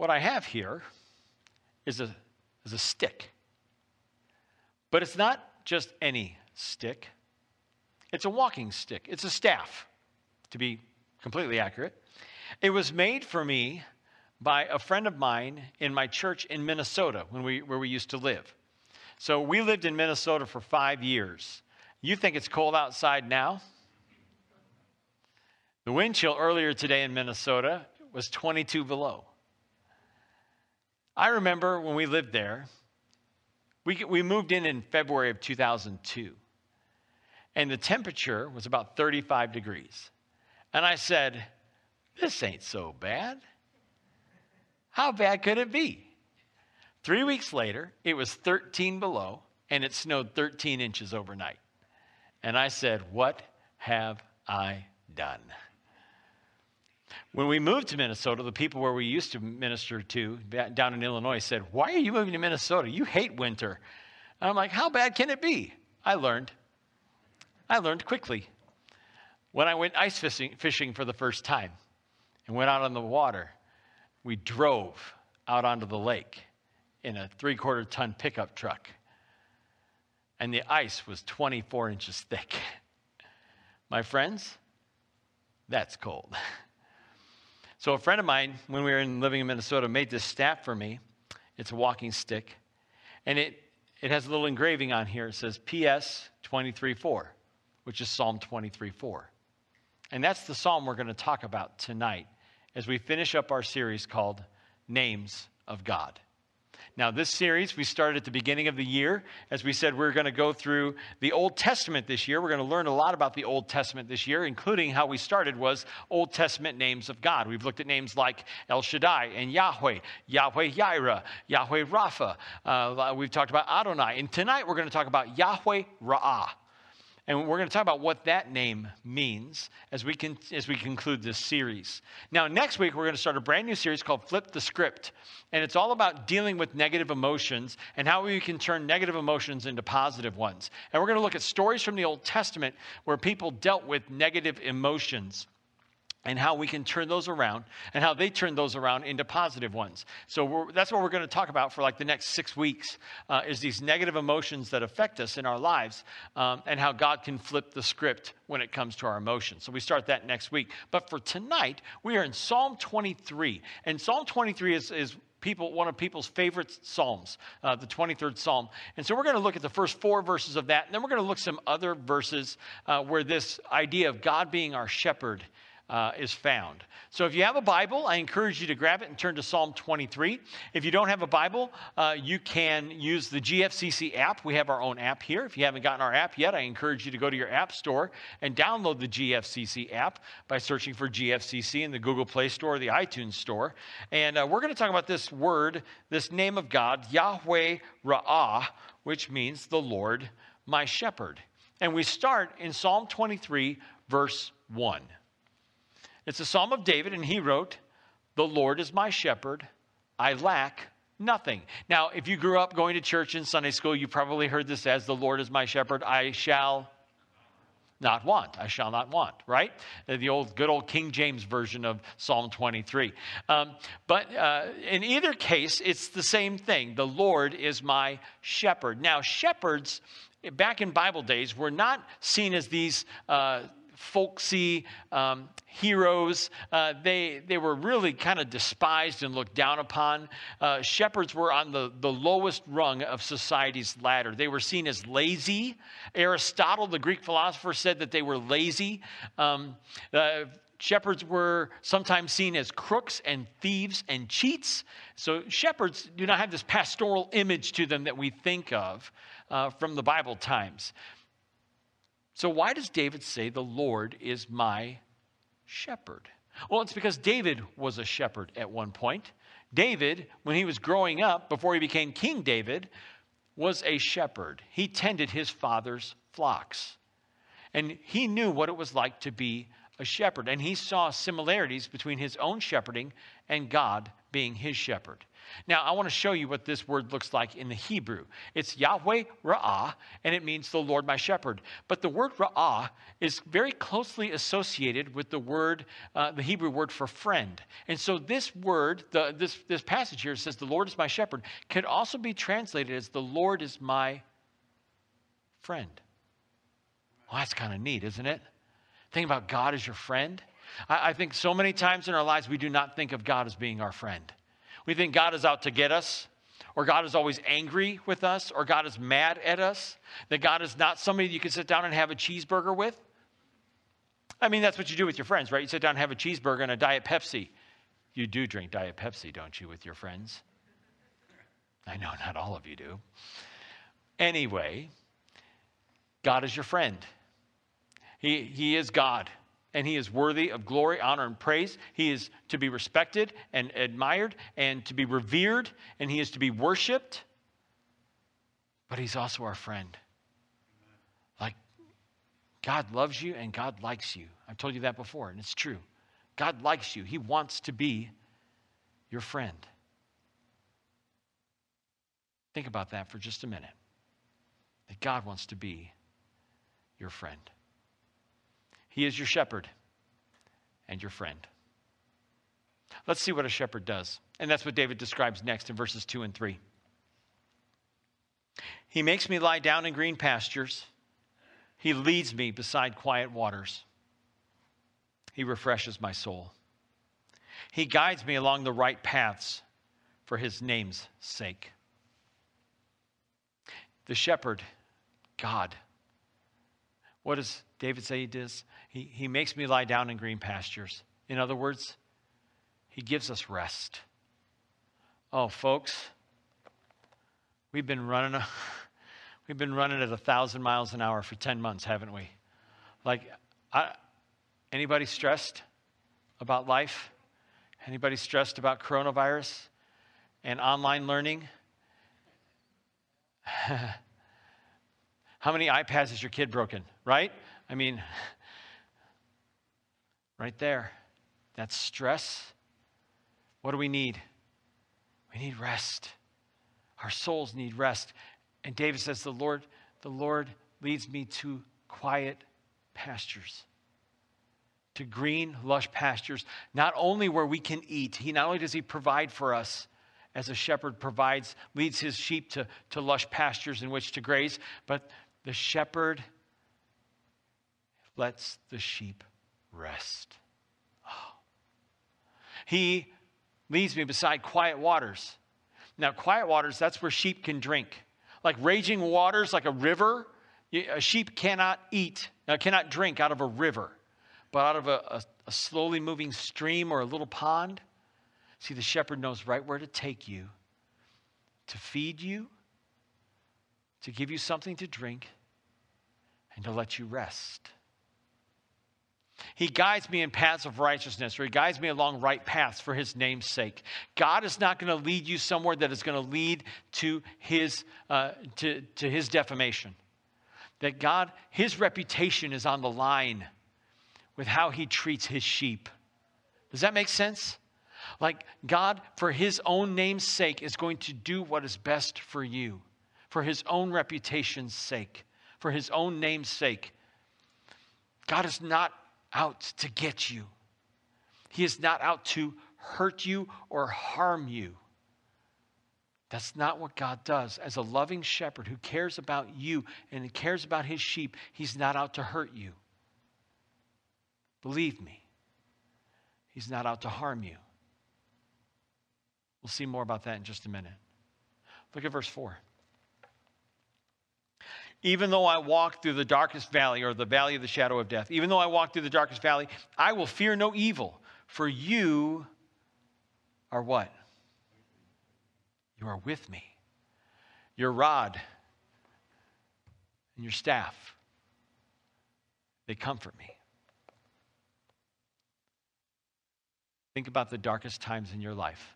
what I have here is a, is a stick. But it's not just any stick, it's a walking stick, it's a staff, to be completely accurate. It was made for me by a friend of mine in my church in Minnesota when we, where we used to live. So we lived in Minnesota for five years. You think it's cold outside now? The wind chill earlier today in Minnesota was 22 below. I remember when we lived there, we, we moved in in February of 2002, and the temperature was about 35 degrees. And I said, This ain't so bad. How bad could it be? Three weeks later, it was 13 below, and it snowed 13 inches overnight. And I said, What have I done? When we moved to Minnesota, the people where we used to minister to down in Illinois said, Why are you moving to Minnesota? You hate winter. And I'm like, How bad can it be? I learned. I learned quickly. When I went ice fishing, fishing for the first time and went out on the water, we drove out onto the lake in a three quarter ton pickup truck. And the ice was 24 inches thick. My friends, that's cold. So, a friend of mine, when we were in, living in Minnesota, made this staff for me. It's a walking stick. And it, it has a little engraving on here. It says PS 23.4, which is Psalm 23.4. And that's the psalm we're going to talk about tonight as we finish up our series called Names of God. Now, this series we started at the beginning of the year. As we said, we're going to go through the Old Testament this year. We're going to learn a lot about the Old Testament this year, including how we started was Old Testament names of God. We've looked at names like El Shaddai and Yahweh, Yahweh Yireh, Yahweh Rapha. Uh, we've talked about Adonai. And tonight we're going to talk about Yahweh Ra'ah. And we're going to talk about what that name means as we, can, as we conclude this series. Now, next week, we're going to start a brand new series called Flip the Script. And it's all about dealing with negative emotions and how we can turn negative emotions into positive ones. And we're going to look at stories from the Old Testament where people dealt with negative emotions and how we can turn those around and how they turn those around into positive ones. So that's what we're going to talk about for like the next six weeks uh, is these negative emotions that affect us in our lives um, and how god can flip the script when it comes to our emotions. So we start that next week. But for tonight we are in psalm 23 and psalm 23 is, is people one of people's favorite psalms uh, the 23rd psalm. And so we're going to look at the first four verses of that and then we're going to look some other verses uh, where this idea of god being our shepherd uh, is found. So if you have a Bible, I encourage you to grab it and turn to Psalm 23. If you don't have a Bible, uh, you can use the GFCC app. We have our own app here. If you haven't gotten our app yet, I encourage you to go to your app store and download the GFCC app by searching for GFCC in the Google Play Store or the iTunes Store. And uh, we're going to talk about this word, this name of God, Yahweh Ra'ah, which means the Lord my shepherd. And we start in Psalm 23, verse 1. It's a psalm of David, and he wrote, The Lord is my shepherd, I lack nothing. Now, if you grew up going to church in Sunday school, you probably heard this as, The Lord is my shepherd, I shall not want. I shall not want, right? Uh, the old, good old King James version of Psalm 23. Um, but uh, in either case, it's the same thing. The Lord is my shepherd. Now, shepherds, back in Bible days, were not seen as these. Uh, folksy um, heroes. Uh, they, they were really kind of despised and looked down upon. Uh, shepherds were on the, the lowest rung of society's ladder. They were seen as lazy. Aristotle, the Greek philosopher, said that they were lazy. Um, uh, shepherds were sometimes seen as crooks and thieves and cheats. So, shepherds do not have this pastoral image to them that we think of uh, from the Bible times. So, why does David say, The Lord is my shepherd? Well, it's because David was a shepherd at one point. David, when he was growing up, before he became King David, was a shepherd. He tended his father's flocks. And he knew what it was like to be a shepherd. And he saw similarities between his own shepherding and God being his shepherd. Now, I want to show you what this word looks like in the Hebrew. It's Yahweh Ra'ah, and it means the Lord my shepherd. But the word Ra'ah is very closely associated with the word, uh, the Hebrew word for friend. And so this word, the, this, this passage here says, the Lord is my shepherd, could also be translated as the Lord is my friend. Well, that's kind of neat, isn't it? Think about God as your friend. I, I think so many times in our lives we do not think of God as being our friend. We think God is out to get us, or God is always angry with us, or God is mad at us, that God is not somebody you can sit down and have a cheeseburger with. I mean, that's what you do with your friends, right? You sit down and have a cheeseburger and a Diet Pepsi. You do drink Diet Pepsi, don't you, with your friends? I know not all of you do. Anyway, God is your friend. He, he is God and he is worthy of glory, honor, and praise. He is to be respected and admired and to be revered, and he is to be worshiped. But he's also our friend. Like, God loves you and God likes you. I've told you that before, and it's true. God likes you, He wants to be your friend. Think about that for just a minute. That God wants to be your friend. He is your shepherd and your friend. Let's see what a shepherd does. And that's what David describes next in verses 2 and 3. He makes me lie down in green pastures. He leads me beside quiet waters. He refreshes my soul. He guides me along the right paths for his name's sake. The shepherd, God. What does David say he does? He, he makes me lie down in green pastures. In other words, he gives us rest. Oh, folks, we've been running a, we've been running at a thousand miles an hour for 10 months, haven't we? Like, I, anybody stressed about life? Anybody stressed about coronavirus and online learning? How many iPads has your kid broken, right? I mean, right there. That's stress. What do we need? We need rest. Our souls need rest. And David says, The Lord, the Lord leads me to quiet pastures, to green, lush pastures, not only where we can eat. He not only does he provide for us as a shepherd provides, leads his sheep to, to lush pastures in which to graze, but the shepherd lets the sheep rest. Oh. He leads me beside quiet waters. Now, quiet waters, that's where sheep can drink. Like raging waters, like a river, a sheep cannot eat, uh, cannot drink out of a river, but out of a, a, a slowly moving stream or a little pond. See, the shepherd knows right where to take you to feed you, to give you something to drink, and to let you rest. He guides me in paths of righteousness, or He guides me along right paths for His name's sake. God is not going to lead you somewhere that is going to lead to His, uh, to, to his defamation. That God, His reputation is on the line with how He treats His sheep. Does that make sense? Like God, for His own name's sake, is going to do what is best for you, for His own reputation's sake, for His own name's sake. God is not out to get you. He is not out to hurt you or harm you. That's not what God does. As a loving shepherd who cares about you and cares about his sheep, he's not out to hurt you. Believe me, he's not out to harm you. We'll see more about that in just a minute. Look at verse 4. Even though I walk through the darkest valley or the valley of the shadow of death, even though I walk through the darkest valley, I will fear no evil, for you are what? You are with me. Your rod and your staff, they comfort me. Think about the darkest times in your life.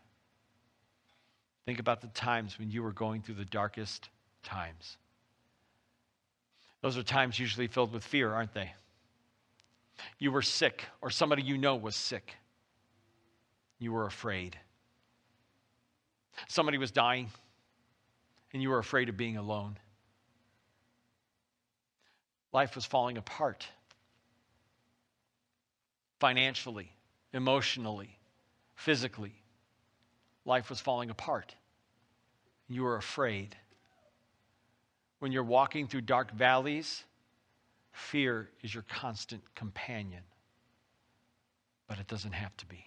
Think about the times when you were going through the darkest times. Those are times usually filled with fear, aren't they? You were sick, or somebody you know was sick. You were afraid. Somebody was dying, and you were afraid of being alone. Life was falling apart financially, emotionally, physically. Life was falling apart. You were afraid. When you're walking through dark valleys, fear is your constant companion. But it doesn't have to be.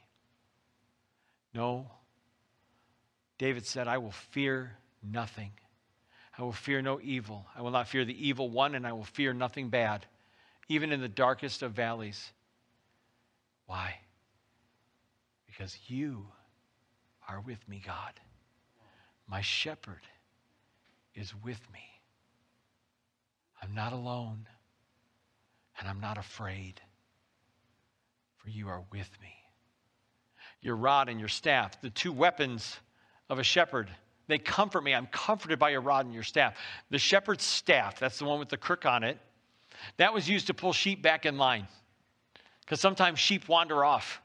No. David said, I will fear nothing. I will fear no evil. I will not fear the evil one, and I will fear nothing bad, even in the darkest of valleys. Why? Because you are with me, God. My shepherd is with me. I'm not alone, and I'm not afraid, for you are with me. Your rod and your staff, the two weapons of a shepherd, they comfort me. I'm comforted by your rod and your staff. The shepherd's staff, that's the one with the crook on it, that was used to pull sheep back in line. Because sometimes sheep wander off.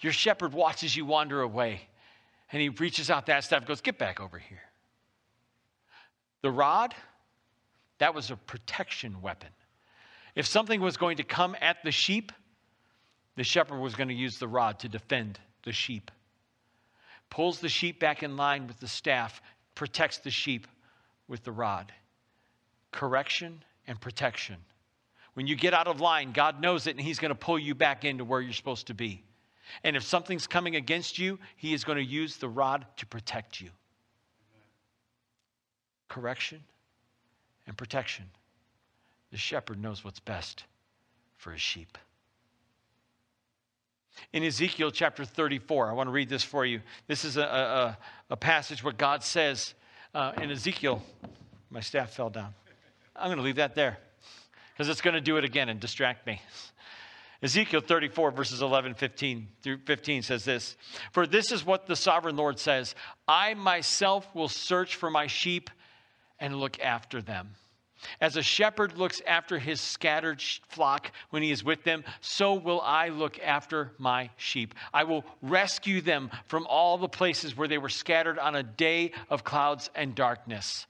Your shepherd watches you wander away, and he reaches out that staff goes, Get back over here. The rod, that was a protection weapon. If something was going to come at the sheep, the shepherd was going to use the rod to defend the sheep. Pulls the sheep back in line with the staff, protects the sheep with the rod. Correction and protection. When you get out of line, God knows it and He's going to pull you back into where you're supposed to be. And if something's coming against you, He is going to use the rod to protect you. Correction and protection. The shepherd knows what's best for his sheep. In Ezekiel chapter 34, I want to read this for you. This is a, a, a passage where God says uh, in Ezekiel, my staff fell down. I'm going to leave that there because it's going to do it again and distract me. Ezekiel 34, verses 11, 15 through 15 says this For this is what the sovereign Lord says I myself will search for my sheep and look after them. As a shepherd looks after his scattered flock when he is with them, so will I look after my sheep. I will rescue them from all the places where they were scattered on a day of clouds and darkness.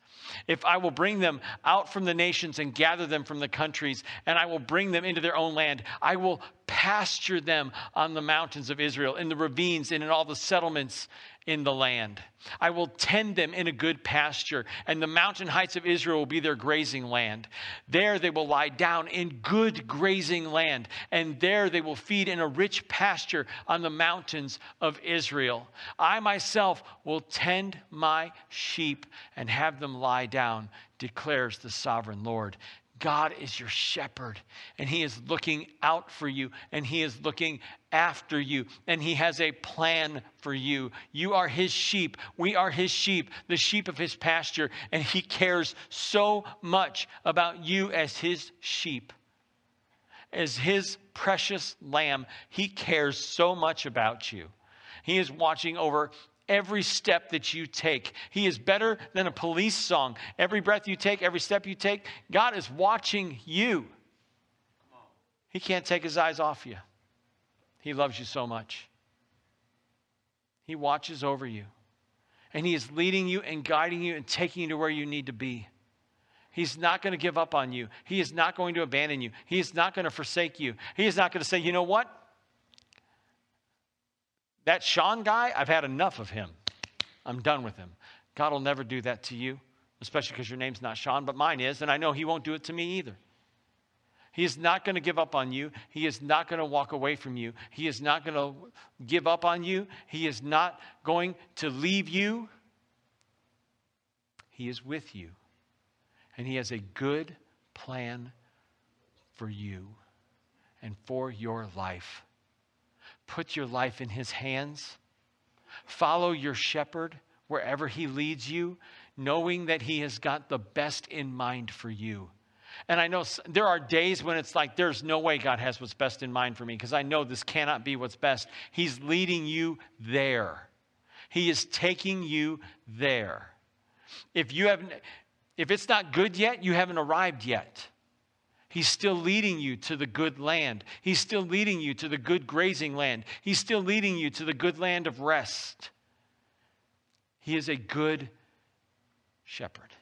If I will bring them out from the nations and gather them from the countries, and I will bring them into their own land, I will pasture them on the mountains of Israel, in the ravines, and in all the settlements in the land. I will tend them in a good pasture, and the mountain heights of Israel will be their grazing land. There they will lie down in good grazing land, and there they will feed in a rich pasture on the mountains of Israel. I myself will tend my sheep and have them lie down, declares the sovereign Lord. God is your shepherd, and He is looking out for you, and He is looking after you, and He has a plan for you. You are His sheep. We are His sheep, the sheep of His pasture, and He cares so much about you as His sheep. As His precious lamb, He cares so much about you. He is watching over every step that you take. He is better than a police song. Every breath you take, every step you take, God is watching you. He can't take his eyes off you. He loves you so much. He watches over you. And he is leading you and guiding you and taking you to where you need to be. He's not going to give up on you. He is not going to abandon you. He is not going to forsake you. He is not going to say, you know what? That Sean guy, I've had enough of him. I'm done with him. God will never do that to you, especially because your name's not Sean, but mine is, and I know he won't do it to me either. He is not going to give up on you. He is not going to walk away from you. He is not going to give up on you. He is not going to leave you. He is with you. And He has a good plan for you and for your life. Put your life in His hands. Follow your shepherd wherever He leads you, knowing that He has got the best in mind for you. And I know there are days when it's like, there's no way God has what's best in mind for me because I know this cannot be what's best. He's leading you there, He is taking you there. If you haven't, if it's not good yet, you haven't arrived yet. He's still leading you to the good land. He's still leading you to the good grazing land. He's still leading you to the good land of rest. He is a good shepherd.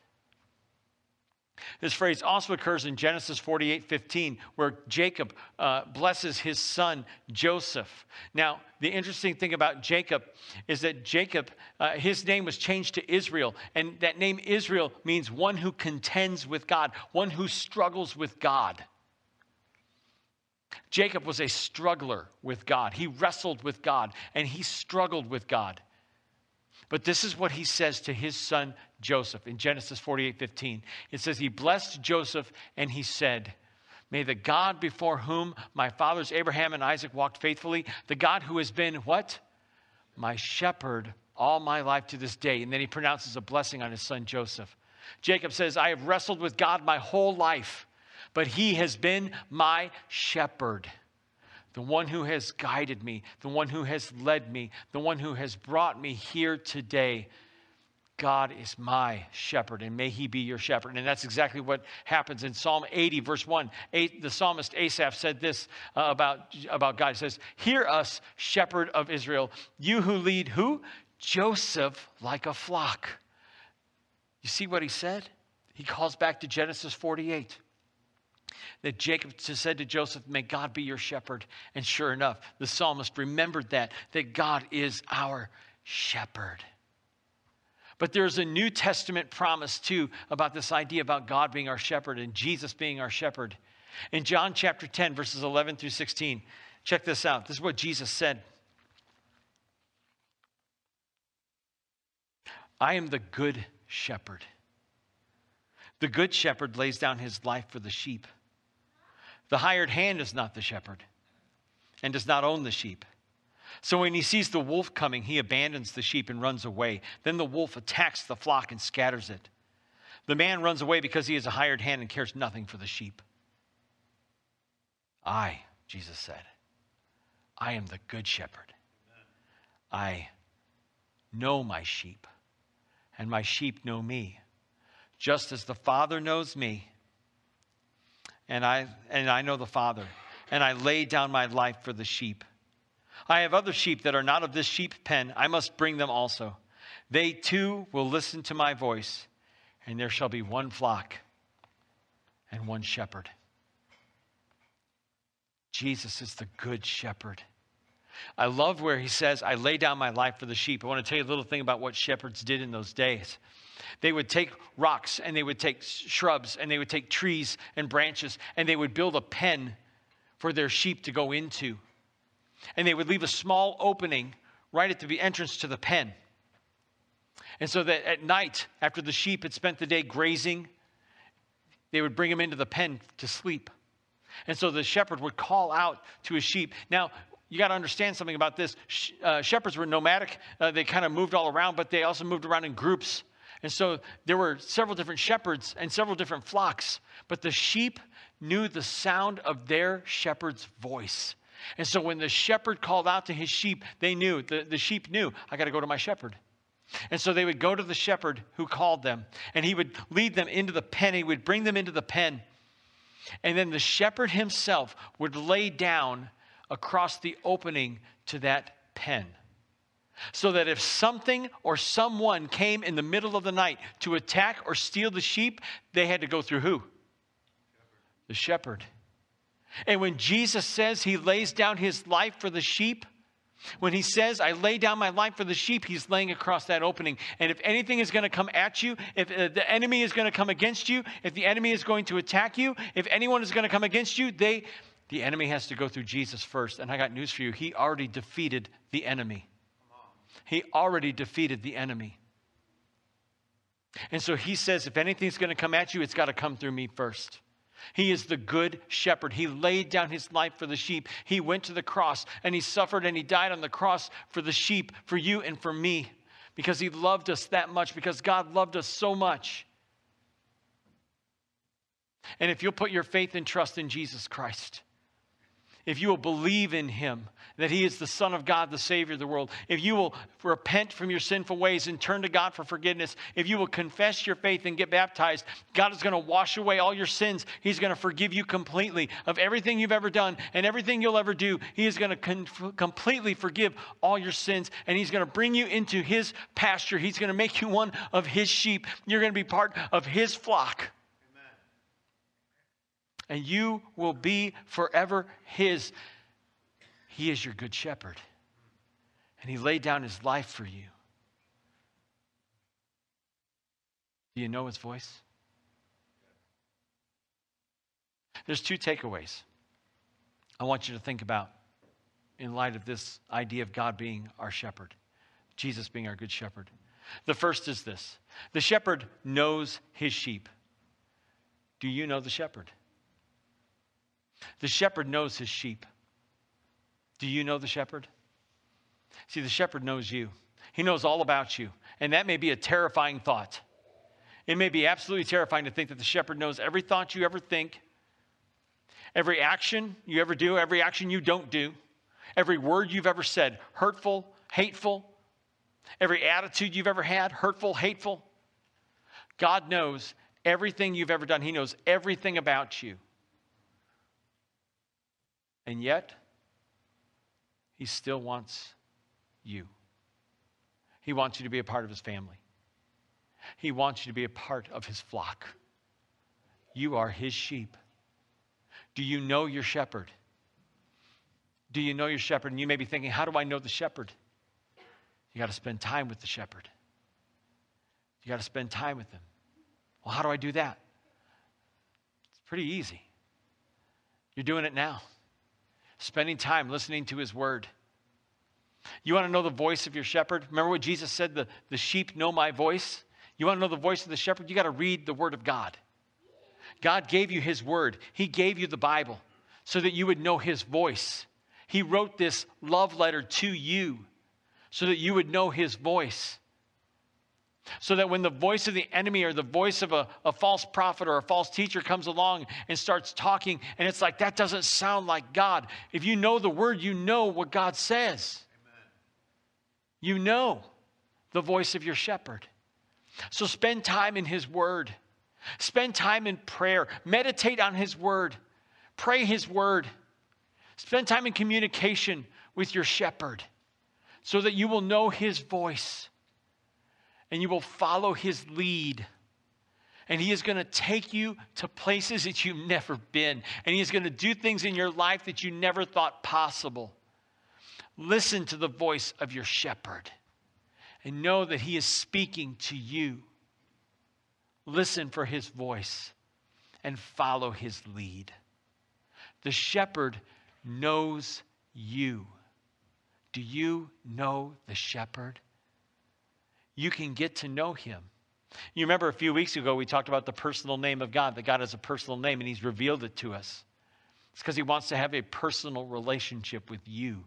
This phrase also occurs in Genesis 48 15, where Jacob uh, blesses his son Joseph. Now, the interesting thing about Jacob is that Jacob, uh, his name was changed to Israel, and that name Israel means one who contends with God, one who struggles with God. Jacob was a struggler with God. He wrestled with God and he struggled with God. But this is what he says to his son Joseph in Genesis 48 15. It says, He blessed Joseph and he said, May the God before whom my fathers Abraham and Isaac walked faithfully, the God who has been what? My shepherd all my life to this day. And then he pronounces a blessing on his son Joseph. Jacob says, I have wrestled with God my whole life but he has been my shepherd, the one who has guided me, the one who has led me, the one who has brought me here today. God is my shepherd, and may he be your shepherd. And that's exactly what happens in Psalm 80, verse 1. The psalmist Asaph said this uh, about, about God. He says, Hear us, shepherd of Israel, you who lead who? Joseph like a flock. You see what he said? He calls back to Genesis 48 that Jacob said to Joseph, May God be your shepherd. And sure enough, the psalmist remembered that, that God is our shepherd. But there's a New Testament promise too about this idea about God being our shepherd and Jesus being our shepherd. In John chapter 10, verses 11 through 16, check this out. This is what Jesus said I am the good shepherd. The good shepherd lays down his life for the sheep. The hired hand is not the shepherd and does not own the sheep. So when he sees the wolf coming, he abandons the sheep and runs away. Then the wolf attacks the flock and scatters it. The man runs away because he is a hired hand and cares nothing for the sheep. I, Jesus said, I am the good shepherd. I know my sheep, and my sheep know me. Just as the Father knows me, and I, and I know the Father, and I lay down my life for the sheep. I have other sheep that are not of this sheep pen. I must bring them also. They too will listen to my voice, and there shall be one flock and one shepherd. Jesus is the good shepherd. I love where he says, I lay down my life for the sheep. I want to tell you a little thing about what shepherds did in those days. They would take rocks and they would take shrubs and they would take trees and branches and they would build a pen for their sheep to go into. And they would leave a small opening right at the entrance to the pen. And so that at night, after the sheep had spent the day grazing, they would bring them into the pen to sleep. And so the shepherd would call out to his sheep. Now, you got to understand something about this. Uh, shepherds were nomadic, uh, they kind of moved all around, but they also moved around in groups. And so there were several different shepherds and several different flocks, but the sheep knew the sound of their shepherd's voice. And so when the shepherd called out to his sheep, they knew, the, the sheep knew, I got to go to my shepherd. And so they would go to the shepherd who called them, and he would lead them into the pen. He would bring them into the pen. And then the shepherd himself would lay down across the opening to that pen so that if something or someone came in the middle of the night to attack or steal the sheep, they had to go through who? The shepherd. And when Jesus says he lays down his life for the sheep, when he says, I lay down my life for the sheep, he's laying across that opening. And if anything is going to come at you, if uh, the enemy is going to come against you, if the enemy is going to attack you, if anyone is going to come against you, they, the enemy has to go through Jesus first. And I got news for you. He already defeated the enemy. He already defeated the enemy. And so he says, if anything's going to come at you, it's got to come through me first. He is the good shepherd. He laid down his life for the sheep. He went to the cross and he suffered and he died on the cross for the sheep, for you and for me, because he loved us that much, because God loved us so much. And if you'll put your faith and trust in Jesus Christ, if you will believe in him, that he is the Son of God, the Savior of the world, if you will repent from your sinful ways and turn to God for forgiveness, if you will confess your faith and get baptized, God is going to wash away all your sins. He's going to forgive you completely of everything you've ever done and everything you'll ever do. He is going to con- completely forgive all your sins and he's going to bring you into his pasture. He's going to make you one of his sheep. You're going to be part of his flock and you will be forever His. He is your good shepherd, and He laid down His life for you. Do you know His voice? There's two takeaways I want you to think about in light of this idea of God being our shepherd, Jesus being our good shepherd. The first is this the shepherd knows his sheep. Do you know the shepherd? The shepherd knows his sheep. Do you know the shepherd? See, the shepherd knows you, he knows all about you. And that may be a terrifying thought. It may be absolutely terrifying to think that the shepherd knows every thought you ever think, every action you ever do, every action you don't do, every word you've ever said, hurtful, hateful, every attitude you've ever had, hurtful, hateful. God knows everything you've ever done, He knows everything about you. And yet, he still wants you. He wants you to be a part of his family. He wants you to be a part of his flock. You are his sheep. Do you know your shepherd? Do you know your shepherd? And you may be thinking, how do I know the shepherd? You got to spend time with the shepherd. You got to spend time with him. Well, how do I do that? It's pretty easy. You're doing it now spending time listening to his word. You want to know the voice of your shepherd? Remember what Jesus said the, the sheep know my voice? You want to know the voice of the shepherd? You got to read the word of God. God gave you his word, he gave you the Bible so that you would know his voice. He wrote this love letter to you so that you would know his voice. So that when the voice of the enemy or the voice of a, a, false prophet or a false teacher comes along and starts talking, and it's like, that doesn't sound like God. If you know the word, you know what God says. Amen. You know the voice of your shepherd. So spend time in his word, spend time in prayer, meditate on his word, pray his word, spend time in communication with your shepherd so that you will know his voice and you will follow his lead. And he is going to take you to places that you've never been. And he is going to do things in your life that you never thought possible. Listen to the voice of your shepherd and know that he is speaking to you. Listen for his voice and follow his lead. The shepherd knows you. Do you know the shepherd? You can get to know him. You remember a few weeks ago, we talked about the personal name of God, that God has a personal name and he's revealed it to us. It's because he wants to have a personal relationship with you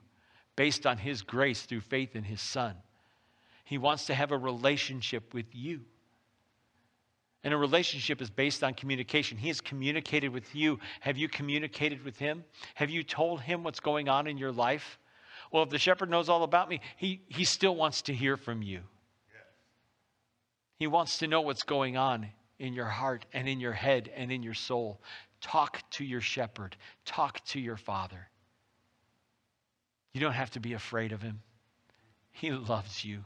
based on his grace through faith in his son. He wants to have a relationship with you. And a relationship is based on communication. He has communicated with you. Have you communicated with him? Have you told him what's going on in your life? Well, if the shepherd knows all about me, he, he still wants to hear from you. He wants to know what's going on in your heart and in your head and in your soul. Talk to your shepherd, talk to your father. You don't have to be afraid of him, he loves you.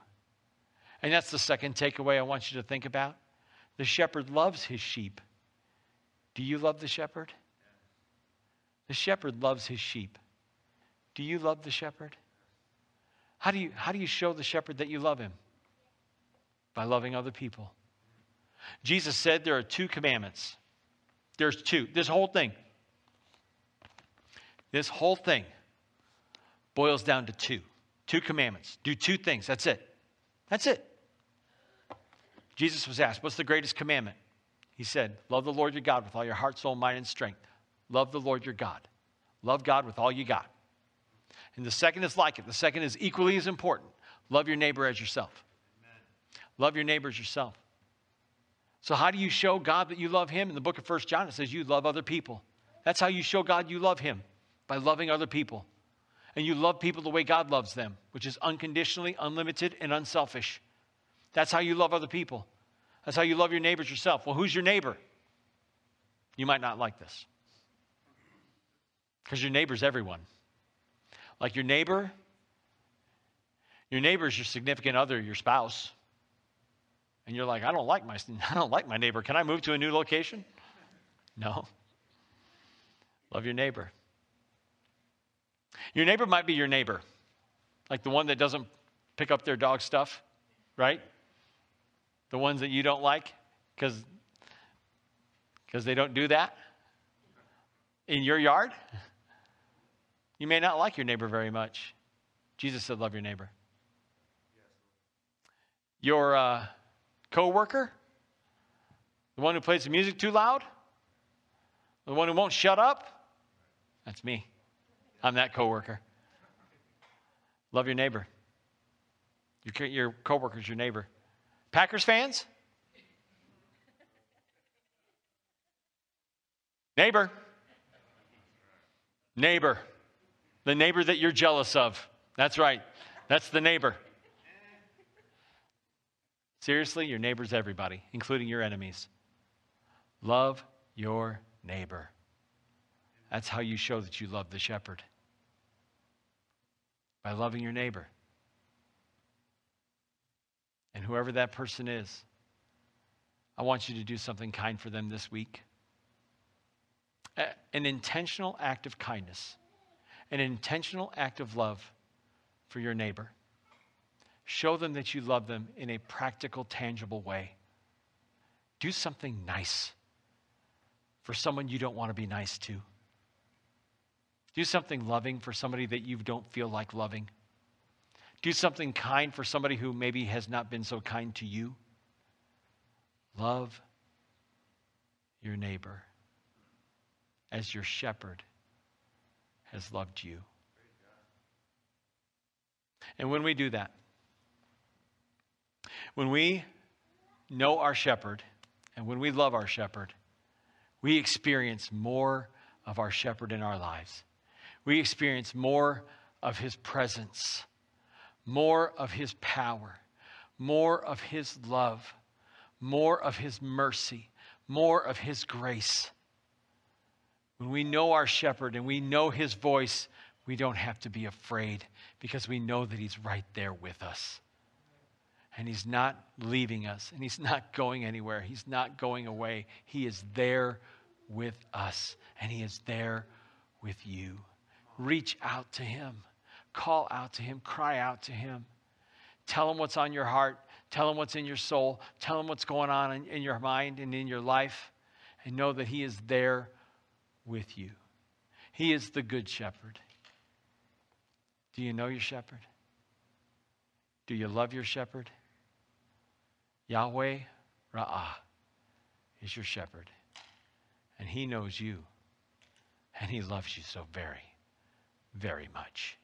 And that's the second takeaway I want you to think about. The shepherd loves his sheep. Do you love the shepherd? The shepherd loves his sheep. Do you love the shepherd? How do you, how do you show the shepherd that you love him? By loving other people. Jesus said there are two commandments. There's two. This whole thing, this whole thing boils down to two. Two commandments. Do two things. That's it. That's it. Jesus was asked, What's the greatest commandment? He said, Love the Lord your God with all your heart, soul, mind, and strength. Love the Lord your God. Love God with all you got. And the second is like it. The second is equally as important. Love your neighbor as yourself. Love your neighbors yourself. So, how do you show God that you love Him? In the book of First John, it says you love other people. That's how you show God you love Him. by loving other people. And you love people the way God loves them, which is unconditionally, unlimited, and unselfish. That's how you love other people. That's how you love your neighbors yourself. Well, who's your neighbor? You might not like this. Because your neighbor's everyone. Like your neighbor, your neighbor is your significant other, your spouse. And you're like, I don't like my I don't like my neighbor. Can I move to a new location? No. Love your neighbor. Your neighbor might be your neighbor, like the one that doesn't pick up their dog stuff, right? The ones that you don't like because because they don't do that in your yard. You may not like your neighbor very much. Jesus said, Love your neighbor. Your uh, coworker, the one who plays the music too loud, the one who won't shut up, that's me. I'm that coworker. Love your neighbor. Your, your coworker's your neighbor. Packers fans? Neighbor. Neighbor. The neighbor that you're jealous of. That's right. That's the neighbor. Seriously, your neighbor's everybody, including your enemies. Love your neighbor. That's how you show that you love the shepherd. By loving your neighbor. And whoever that person is, I want you to do something kind for them this week. An intentional act of kindness, an intentional act of love for your neighbor. Show them that you love them in a practical, tangible way. Do something nice for someone you don't want to be nice to. Do something loving for somebody that you don't feel like loving. Do something kind for somebody who maybe has not been so kind to you. Love your neighbor as your shepherd has loved you. And when we do that, when we know our shepherd and when we love our shepherd, we experience more of our shepherd in our lives. We experience more of his presence, more of his power, more of his love, more of his mercy, more of his grace. When we know our shepherd and we know his voice, we don't have to be afraid because we know that he's right there with us and He's not leaving us, and He's not going anywhere. He's not going away. He is there with us, and He is there with you. Reach out to Him, call out to Him, cry out to Him. Tell Him what's on your heart, tell Him what's in your soul, tell Him what's going on in, in your mind and in your life, and know that He is there with you. He is the good shepherd. Do you know your shepherd? Do you love your shepherd? Yahweh Ra'ah is your shepherd, and he knows you, and he loves you so very, very much.